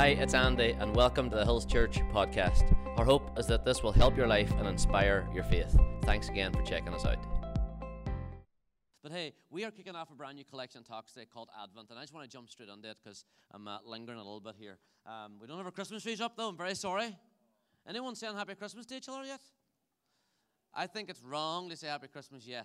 Hi, it's Andy, and welcome to the Hills Church podcast. Our hope is that this will help your life and inspire your faith. Thanks again for checking us out. But hey, we are kicking off a brand new collection talk today called Advent, and I just want to jump straight on it because I'm uh, lingering a little bit here. Um, we don't have our Christmas trees up though. I'm very sorry. Anyone saying Happy Christmas to each other yet? I think it's wrong to say Happy Christmas yet.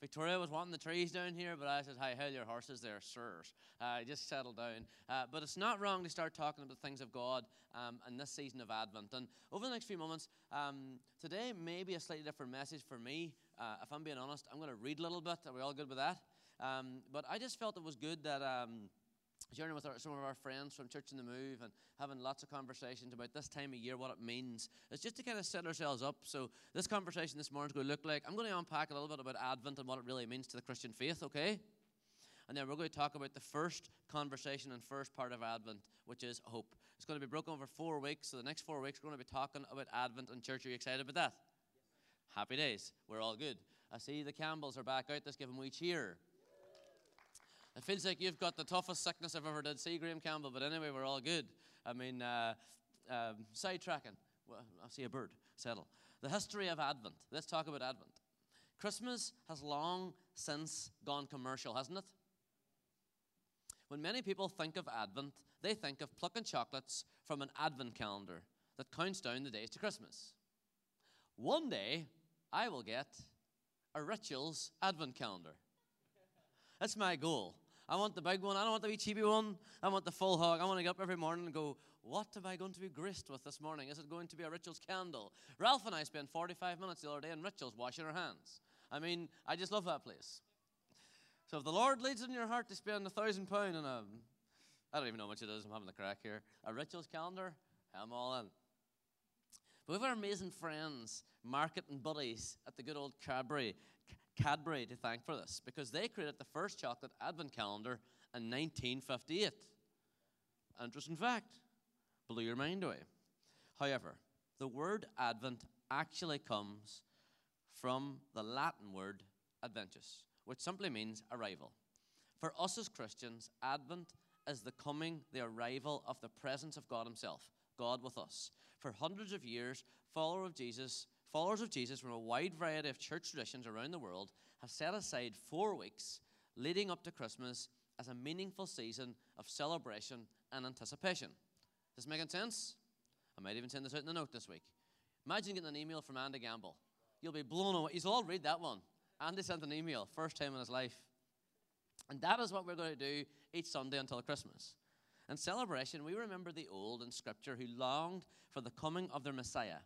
Victoria was wanting the trees down here, but I said, "Hi, hell, your horses there, sirs. Uh, just settle down." Uh, but it's not wrong to start talking about things of God um, in this season of Advent. And over the next few moments, um, today may be a slightly different message for me. Uh, if I'm being honest, I'm going to read a little bit. Are we all good with that? Um, but I just felt it was good that journeying with our, some of our friends from Church in the Move and having lots of conversations about this time of year, what it means. It's just to kind of set ourselves up. So this conversation this morning is going to look like I'm going to unpack a little bit about Advent and what it really means to the Christian faith, okay? And then we're going to talk about the first conversation and first part of Advent, which is hope. It's going to be broken over four weeks. So the next four weeks, we're going to be talking about Advent and church. Are you excited about that? Happy days. We're all good. I see the Campbells are back out. Let's give them a wee cheer. It feels like you've got the toughest sickness I've ever did see, Graham Campbell, but anyway, we're all good. I mean, uh, um, sidetracking. Well, I see a bird. Settle. The history of Advent. Let's talk about Advent. Christmas has long since gone commercial, hasn't it? When many people think of Advent, they think of plucking chocolates from an Advent calendar that counts down the days to Christmas. One day, I will get a Rituals Advent calendar. That's my goal. I want the big one. I don't want the wee cheapy one. I want the full hog. I want to get up every morning and go, what am I going to be graced with this morning? Is it going to be a Rituals candle? Ralph and I spent 45 minutes the other day in Rituals washing our hands. I mean, I just love that place. So if the Lord leads in your heart to spend a thousand pound on a, I don't even know how much it is. I'm having a crack here. A Rituals calendar. I'm all in. But we have our amazing friends, marketing buddies at the good old Cadbury Cadbury to thank for this because they created the first chocolate advent calendar in 1958. Interesting fact. Blew your mind away. However, the word advent actually comes from the Latin word adventus, which simply means arrival. For us as Christians, Advent is the coming, the arrival of the presence of God Himself, God with us. For hundreds of years, followers of Jesus Followers of Jesus from a wide variety of church traditions around the world have set aside four weeks leading up to Christmas as a meaningful season of celebration and anticipation. Does this making sense? I might even send this out in the note this week. Imagine getting an email from Andy Gamble. You'll be blown away. You'll all read that one. Andy sent an email, first time in his life. And that is what we're going to do each Sunday until Christmas. In celebration, we remember the old in Scripture who longed for the coming of their Messiah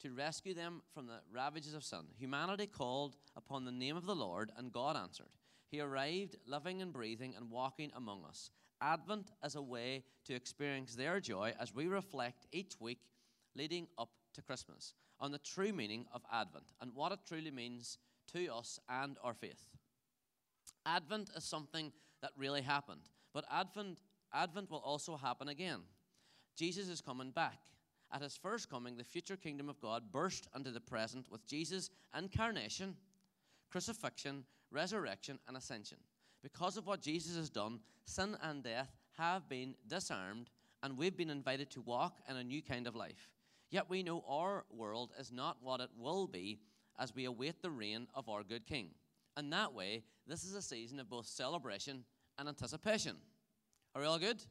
to rescue them from the ravages of sin. Humanity called upon the name of the Lord, and God answered. He arrived living and breathing and walking among us. Advent as a way to experience their joy as we reflect each week leading up to Christmas on the true meaning of Advent and what it truly means to us and our faith. Advent is something that really happened, but Advent, Advent will also happen again. Jesus is coming back. At his first coming, the future kingdom of God burst into the present with Jesus' incarnation, crucifixion, resurrection, and ascension. Because of what Jesus has done, sin and death have been disarmed, and we've been invited to walk in a new kind of life. Yet we know our world is not what it will be as we await the reign of our good King. And that way, this is a season of both celebration and anticipation. Are we all good?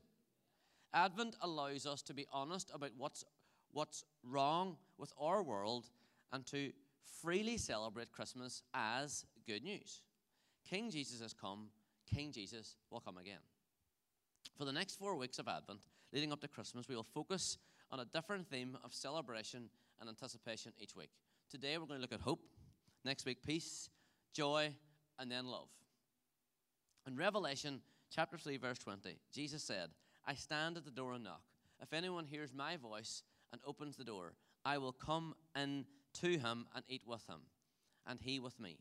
Advent allows us to be honest about what's what's wrong with our world and to freely celebrate Christmas as good news. King Jesus has come, King Jesus will come again. For the next four weeks of Advent, leading up to Christmas, we will focus on a different theme of celebration and anticipation each week. Today, we're going to look at hope. Next week, peace, joy, and then love. In Revelation chapter 3, verse 20, Jesus said, I stand at the door and knock. If anyone hears my voice and opens the door, I will come in to him and eat with him, and he with me.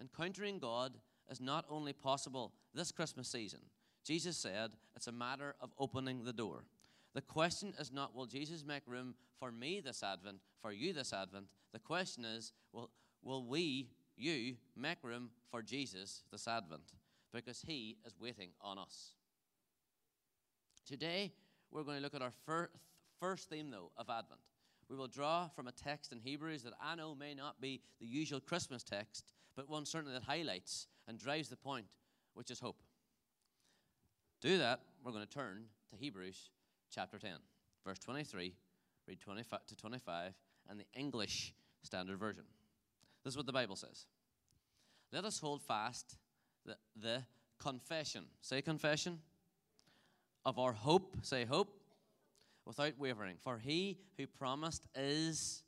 Encountering God is not only possible this Christmas season. Jesus said it's a matter of opening the door. The question is not, will Jesus make room for me this Advent, for you this Advent? The question is, will, will we, you, make room for Jesus this Advent? Because he is waiting on us. Today, we're going to look at our fir- first theme, though, of Advent. We will draw from a text in Hebrews that I know may not be the usual Christmas text, but one certainly that highlights and drives the point, which is hope. Do that, we're going to turn to Hebrews chapter 10, verse 23, read 25 to 25, and the English Standard Version. This is what the Bible says. Let us hold fast the, the confession. Say confession. Of our hope. Say hope. Without wavering. For he who promised is.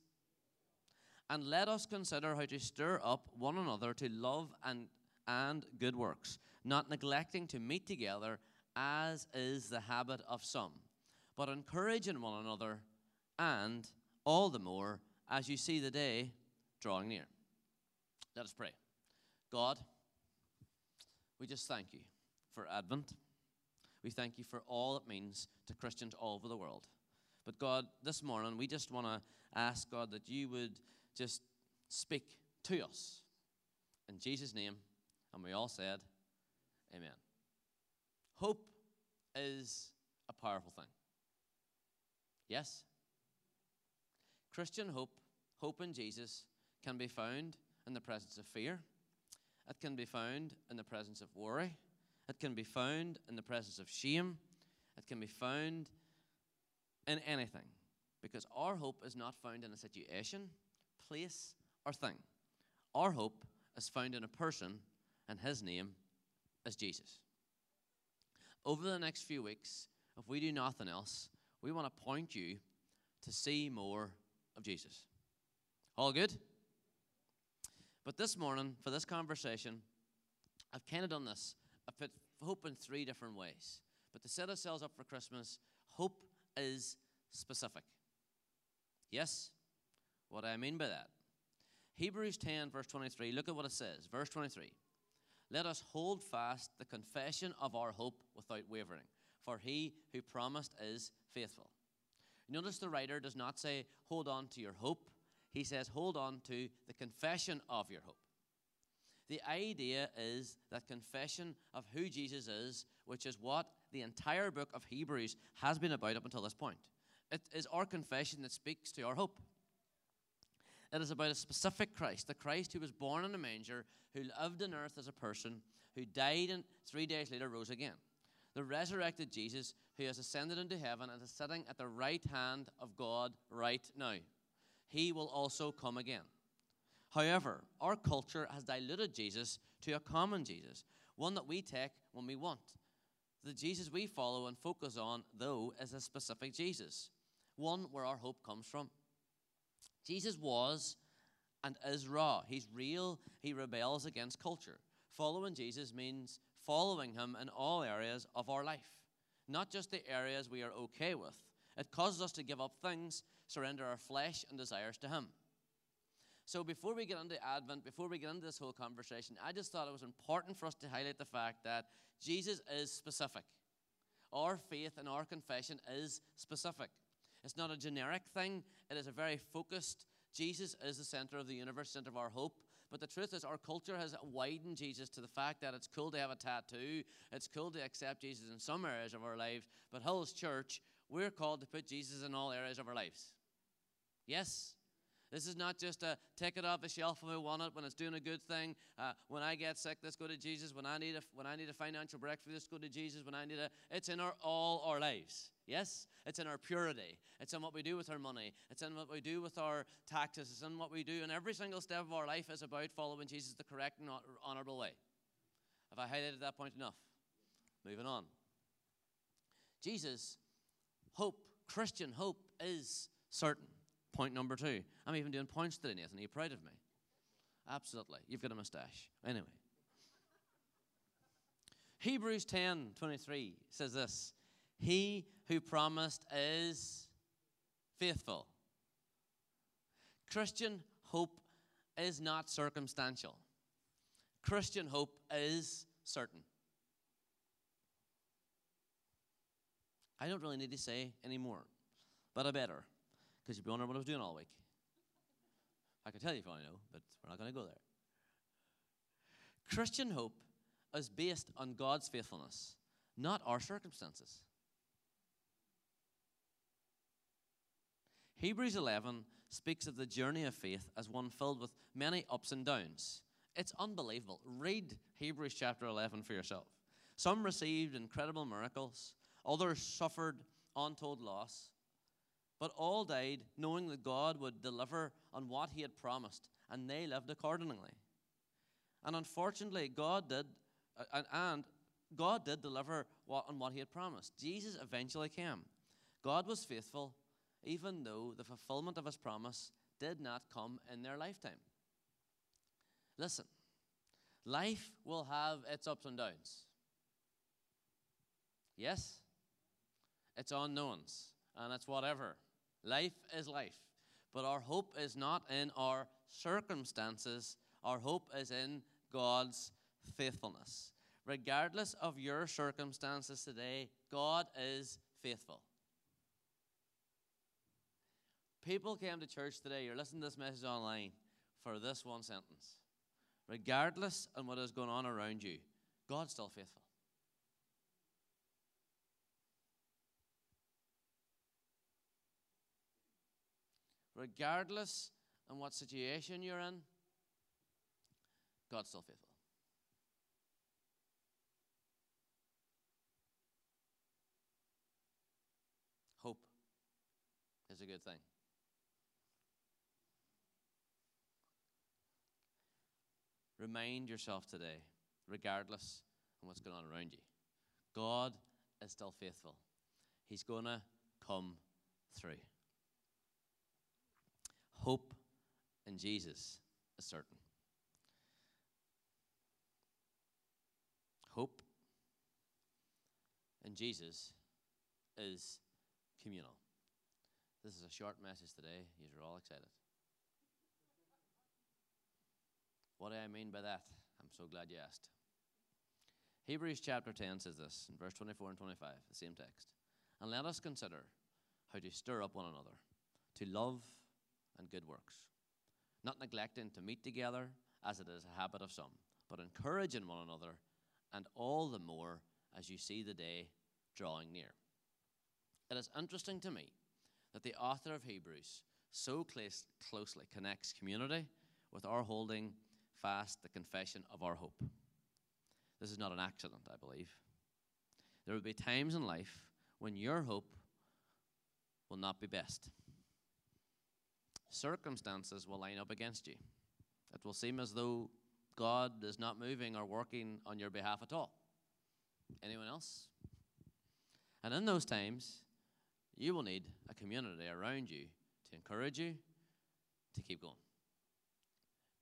And let us consider how to stir up one another to love and, and good works, not neglecting to meet together as is the habit of some, but encouraging one another, and all the more as you see the day drawing near. Let us pray. God, we just thank you for Advent. We thank you for all it means to Christians all over the world. But God, this morning, we just want to ask, God, that you would just speak to us. In Jesus' name, and we all said, Amen. Hope is a powerful thing. Yes? Christian hope, hope in Jesus, can be found in the presence of fear. It can be found in the presence of worry. It can be found in the presence of shame. It can be found in anything. Because our hope is not found in a situation, place, or thing. Our hope is found in a person, and his name is Jesus. Over the next few weeks, if we do nothing else, we want to point you to see more of Jesus. All good? But this morning, for this conversation, I've kind of done this. I've put hope in three different ways. But to set ourselves up for Christmas, hope is specific. Yes? What do I mean by that? Hebrews 10, verse 23, look at what it says. Verse 23 Let us hold fast the confession of our hope without wavering, for he who promised is faithful. Notice the writer does not say, hold on to your hope. He says, hold on to the confession of your hope. The idea is that confession of who Jesus is, which is what the entire book of Hebrews has been about up until this point. It is our confession that speaks to our hope. It is about a specific Christ, the Christ who was born in a manger, who lived on earth as a person, who died and three days later rose again. The resurrected Jesus who has ascended into heaven and is sitting at the right hand of God right now. He will also come again. However, our culture has diluted Jesus to a common Jesus, one that we take when we want. The Jesus we follow and focus on, though, is a specific Jesus, one where our hope comes from. Jesus was and is raw. He's real. He rebels against culture. Following Jesus means following Him in all areas of our life, not just the areas we are okay with. It causes us to give up things, surrender our flesh and desires to Him. So, before we get into Advent, before we get into this whole conversation, I just thought it was important for us to highlight the fact that Jesus is specific. Our faith and our confession is specific. It's not a generic thing, it is a very focused. Jesus is the center of the universe, center of our hope. But the truth is, our culture has widened Jesus to the fact that it's cool to have a tattoo, it's cool to accept Jesus in some areas of our lives. But Hills Church, we're called to put Jesus in all areas of our lives. Yes? This is not just a take it off the shelf if I want it when it's doing a good thing. Uh, when I get sick, let's go to Jesus. When I need a when I need a financial breakthrough, let's go to Jesus. When I need a, it's in our all our lives. Yes, it's in our purity. It's in what we do with our money. It's in what we do with our taxes. It's in what we do, and every single step of our life is about following Jesus the correct and honorable way. Have I highlighted that point enough? Moving on. Jesus, hope, Christian hope is certain. Point number two. I'm even doing points today, Nathan. Are you proud of me? Absolutely. You've got a mustache. Anyway. Hebrews 10 23 says this He who promised is faithful. Christian hope is not circumstantial, Christian hope is certain. I don't really need to say anymore, but I better because you'd be wondering what I was doing all week. I can tell you if you want to know, but we're not going to go there. Christian hope is based on God's faithfulness, not our circumstances. Hebrews 11 speaks of the journey of faith as one filled with many ups and downs. It's unbelievable. Read Hebrews chapter 11 for yourself. Some received incredible miracles, others suffered untold loss, but all died knowing that God would deliver on what He had promised, and they lived accordingly. And unfortunately, God did, uh, and God did deliver on what He had promised. Jesus eventually came. God was faithful, even though the fulfillment of His promise did not come in their lifetime. Listen, life will have its ups and downs. Yes? It's unknowns, and it's whatever. Life is life. But our hope is not in our circumstances, our hope is in God's faithfulness. Regardless of your circumstances today, God is faithful. People came to church today, you're listening to this message online, for this one sentence. Regardless of what is going on around you, God's still faithful. Regardless of what situation you're in, God's still faithful. Hope is a good thing. Remind yourself today, regardless of what's going on around you, God is still faithful. He's going to come through. Hope in Jesus is certain. Hope in Jesus is communal. This is a short message today. You're all excited. What do I mean by that? I'm so glad you asked. Hebrews chapter 10 says this in verse 24 and 25, the same text. And let us consider how to stir up one another to love and good works, not neglecting to meet together as it is a habit of some, but encouraging one another, and all the more as you see the day drawing near. It is interesting to me that the author of Hebrews so close, closely connects community with our holding fast the confession of our hope. This is not an accident, I believe. There will be times in life when your hope will not be best circumstances will line up against you. It will seem as though God is not moving or working on your behalf at all. Anyone else? And in those times, you will need a community around you to encourage you to keep going.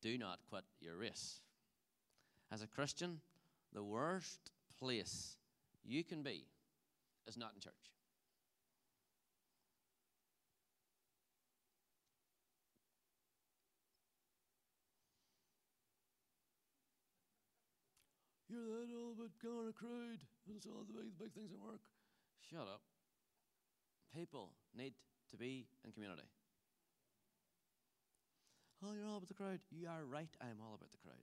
Do not quit your race. As a Christian, the worst place you can be is not in church. You're that old but going to crowd. It's all the big, big things at work. Shut up. People need to be in community. Oh, you're all about the crowd. You are right. I am all about the crowd.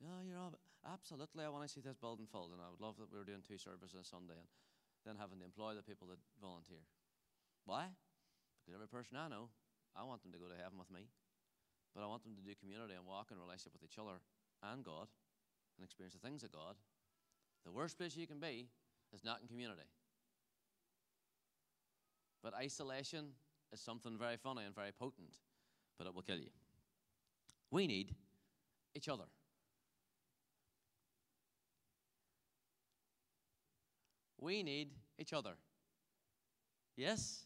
Yeah, you're all about, absolutely. I want to see this building filled, and I would love that we were doing two services on Sunday and then having to employ the people that volunteer. Why? Because every person I know, I want them to go to heaven with me, but I want them to do community and walk in relationship with each other and God and experience the things of God, the worst place you can be is not in community. But isolation is something very funny and very potent, but it will kill you. We need each other. We need each other. Yes?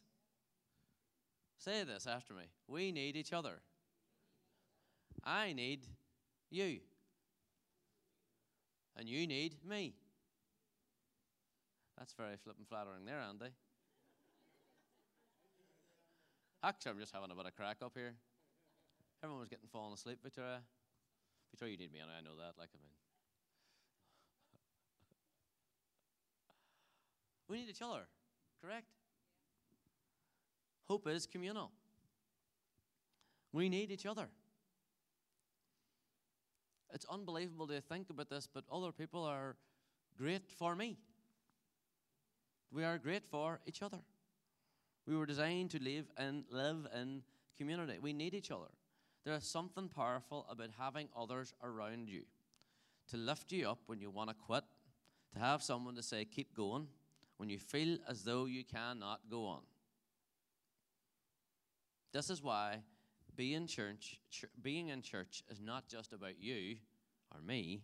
Say this after me. We need each other. I need you and you need me. That's very flippin' flattering there, Andy. Actually, I'm just having a bit of crack up here. Everyone was getting falling asleep, Victoria. Victoria, you need me, and I know that. Like, I mean, we need each other, correct? Hope is communal. We need each other. It's unbelievable to think about this, but other people are great for me. We are great for each other. We were designed to live and live in community. We need each other. There is something powerful about having others around you to lift you up when you want to quit, to have someone to say, keep going, when you feel as though you cannot go on. This is why being, church, ch- being in church is not just about you or me,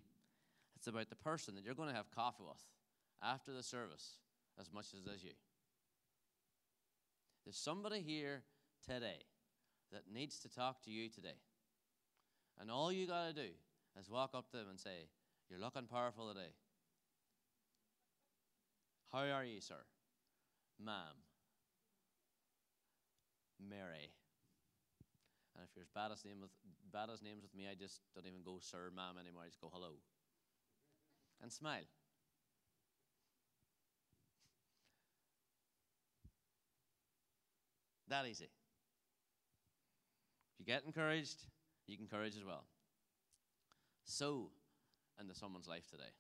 it's about the person that you're going to have coffee with after the service as much as it is you. There's somebody here today that needs to talk to you today. And all you got to do is walk up to them and say, You're looking powerful today. How are you, sir? Ma'am. Mary. And if you're as bad as, name with, bad as names with me, I just don't even go sir, ma'am anymore. I just go hello. And smile. That easy. If you get encouraged, you can encourage as well. So, into someone's life today.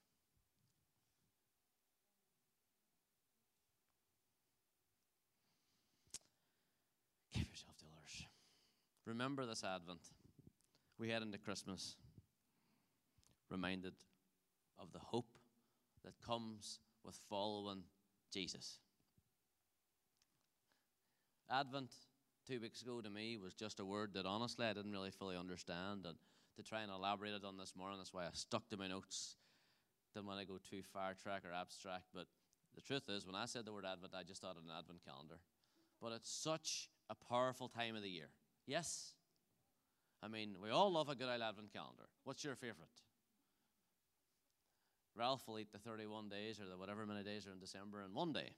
Give yourself to others. Remember this Advent. We head into Christmas reminded of the hope that comes with following Jesus. Advent, two weeks ago, to me, was just a word that honestly I didn't really fully understand. And to try and elaborate it on this morning, that's why I stuck to my notes. Didn't want to go too far track or abstract. But the truth is, when I said the word Advent, I just thought of an Advent calendar. But it's such a powerful time of the year. Yes? I mean, we all love a good old Advent calendar. What's your favorite? Ralph will eat the 31 days or the whatever many days are in December in one day.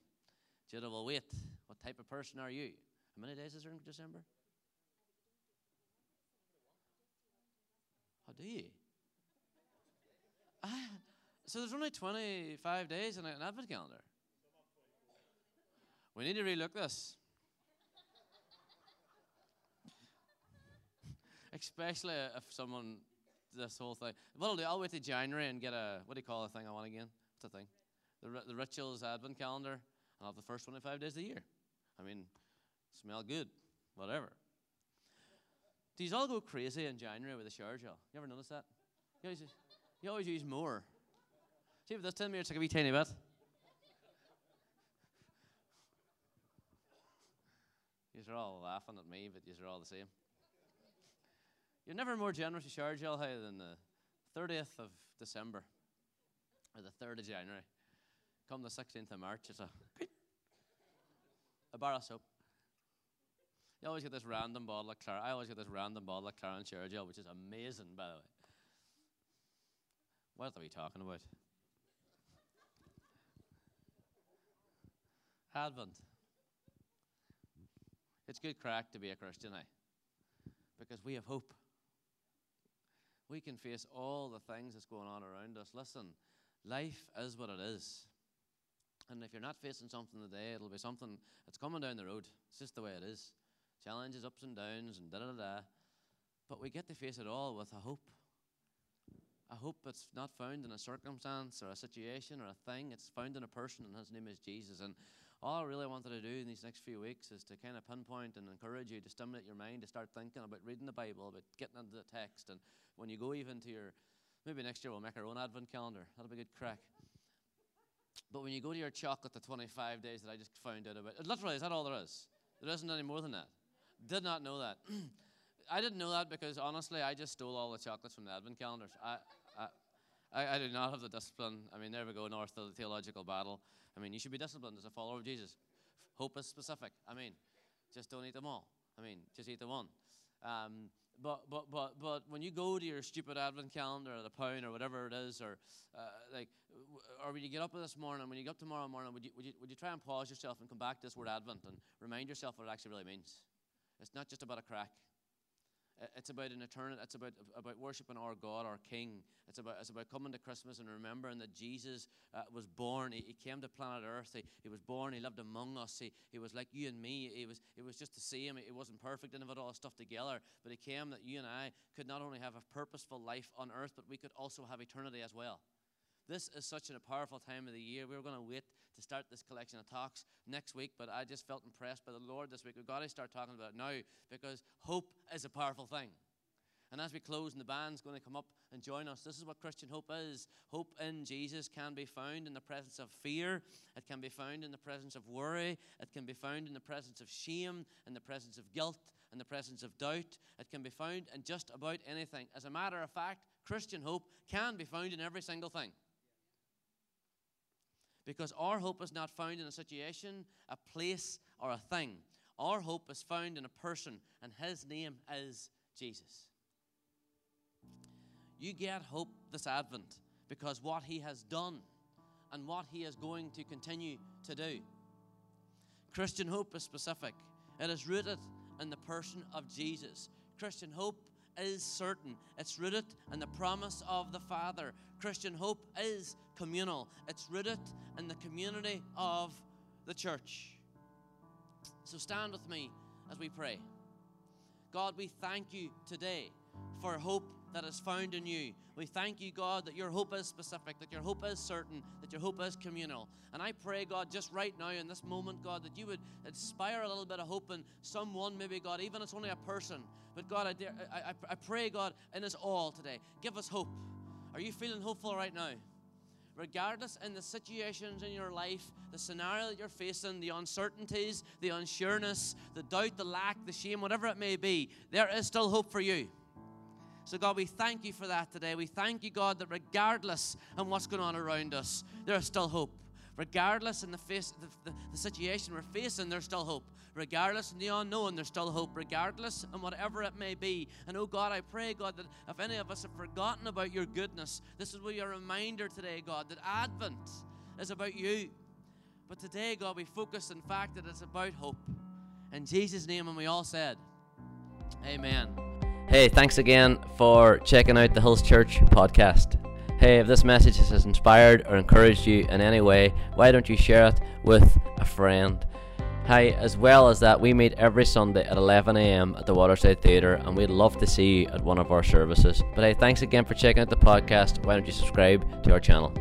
Judah will wait. What type of person are you? How many days is there in December? How do you? Ah, so there's only 25 days in an Advent calendar. We need to relook this. Especially if someone, this whole thing. What I'll do, I'll wait till January and get a, what do you call the thing I want again? What's the thing? The, the Rituals Advent calendar. I'll have the first 25 days of the year. I mean, smell good, whatever. These all go crazy in January with the shower gel. You ever notice that? You always, you always use more. See, with this 10 minutes, like a wee tiny bit. You're all laughing at me, but you're all the same. You're never more generous shower gel hey, than the 30th of December or the 3rd of January. Come the 16th of March, it's a, a bar of soap. You always get this random bottle of Clar. I always get this random bottle of shower gel, which is amazing, by the way. What are we talking about? Advent. It's good crack to be a Christian, eh? Because we have hope. We can face all the things that's going on around us. Listen, life is what it is. And if you're not facing something today, it'll be something that's coming down the road. It's just the way it is. Challenges, ups and downs, and da da da. But we get to face it all with a hope. A hope that's not found in a circumstance or a situation or a thing. It's found in a person, and his name is Jesus. And all I really wanted to do in these next few weeks is to kind of pinpoint and encourage you to stimulate your mind to start thinking about reading the Bible, about getting into the text. And when you go even to your, maybe next year we'll make our own advent calendar. That'll be a good crack. But when you go to your chocolate, the 25 days that I just found out about, literally, is that all there is? There isn't any more than that. Did not know that. I didn't know that because honestly, I just stole all the chocolates from the advent calendars. I, I, I do not have the discipline. I mean, there we go, north of the theological battle. I mean, you should be disciplined as a follower of Jesus. Hope is specific. I mean, just don't eat them all. I mean, just eat the one. Um, but, but, but, but when you go to your stupid advent calendar or the pound or whatever it is, or uh, like, or when you get up this morning, when you get up tomorrow morning, would you, would, you, would you try and pause yourself and come back to this word advent and remind yourself what it actually really means? It's not just about a crack. It's about an eternity. It's about, about worshiping our God, our King. It's about, it's about coming to Christmas and remembering that Jesus uh, was born. He, he, came to planet Earth. He, he was born. He lived among us. He, he was like you and me. He was, it was just the same. It wasn't perfect. Didn't have it all stuff together. But He came that you and I could not only have a purposeful life on earth, but we could also have eternity as well. this is such a powerful time of the year. We're going to wait to start this collection of talks next week, but I just felt impressed by the Lord this week. We've got to start talking about it now because hope is a powerful thing. And as we close, and the band's going to come up and join us, this is what Christian hope is. Hope in Jesus can be found in the presence of fear, it can be found in the presence of worry, it can be found in the presence of shame, in the presence of guilt, in the presence of doubt. It can be found in just about anything. As a matter of fact, Christian hope can be found in every single thing. Because our hope is not found in a situation, a place, or a thing. Our hope is found in a person, and his name is Jesus. You get hope this Advent because what he has done and what he is going to continue to do. Christian hope is specific, it is rooted in the person of Jesus. Christian hope is certain. It's rooted in the promise of the Father. Christian hope is communal. It's rooted in the community of the church. So stand with me as we pray. God, we thank you today for hope that is found in you. We thank you, God, that your hope is specific, that your hope is certain, that your hope is communal. And I pray, God, just right now in this moment, God, that you would inspire a little bit of hope in someone, maybe, God, even if it's only a person. But God, I, dare, I, I, I pray, God, in us all today, give us hope. Are you feeling hopeful right now? Regardless in the situations in your life, the scenario that you're facing, the uncertainties, the unsureness, the doubt, the lack, the shame, whatever it may be, there is still hope for you. So, God, we thank you for that today. We thank you, God, that regardless of what's going on around us, there is still hope. Regardless in the, face, the, the, the situation we're facing, there's still hope. Regardless in the unknown, there's still hope. Regardless and whatever it may be. And oh God, I pray, God, that if any of us have forgotten about your goodness, this is be a reminder today, God, that Advent is about you. But today, God, we focus, in fact, that it's about hope. In Jesus' name, and we all said, Amen. Hey, thanks again for checking out the Hills Church podcast. Hey, if this message has inspired or encouraged you in any way, why don't you share it with a friend? Hi, as well as that, we meet every Sunday at 11am at the Waterside Theatre, and we'd love to see you at one of our services. But hey, thanks again for checking out the podcast. Why don't you subscribe to our channel?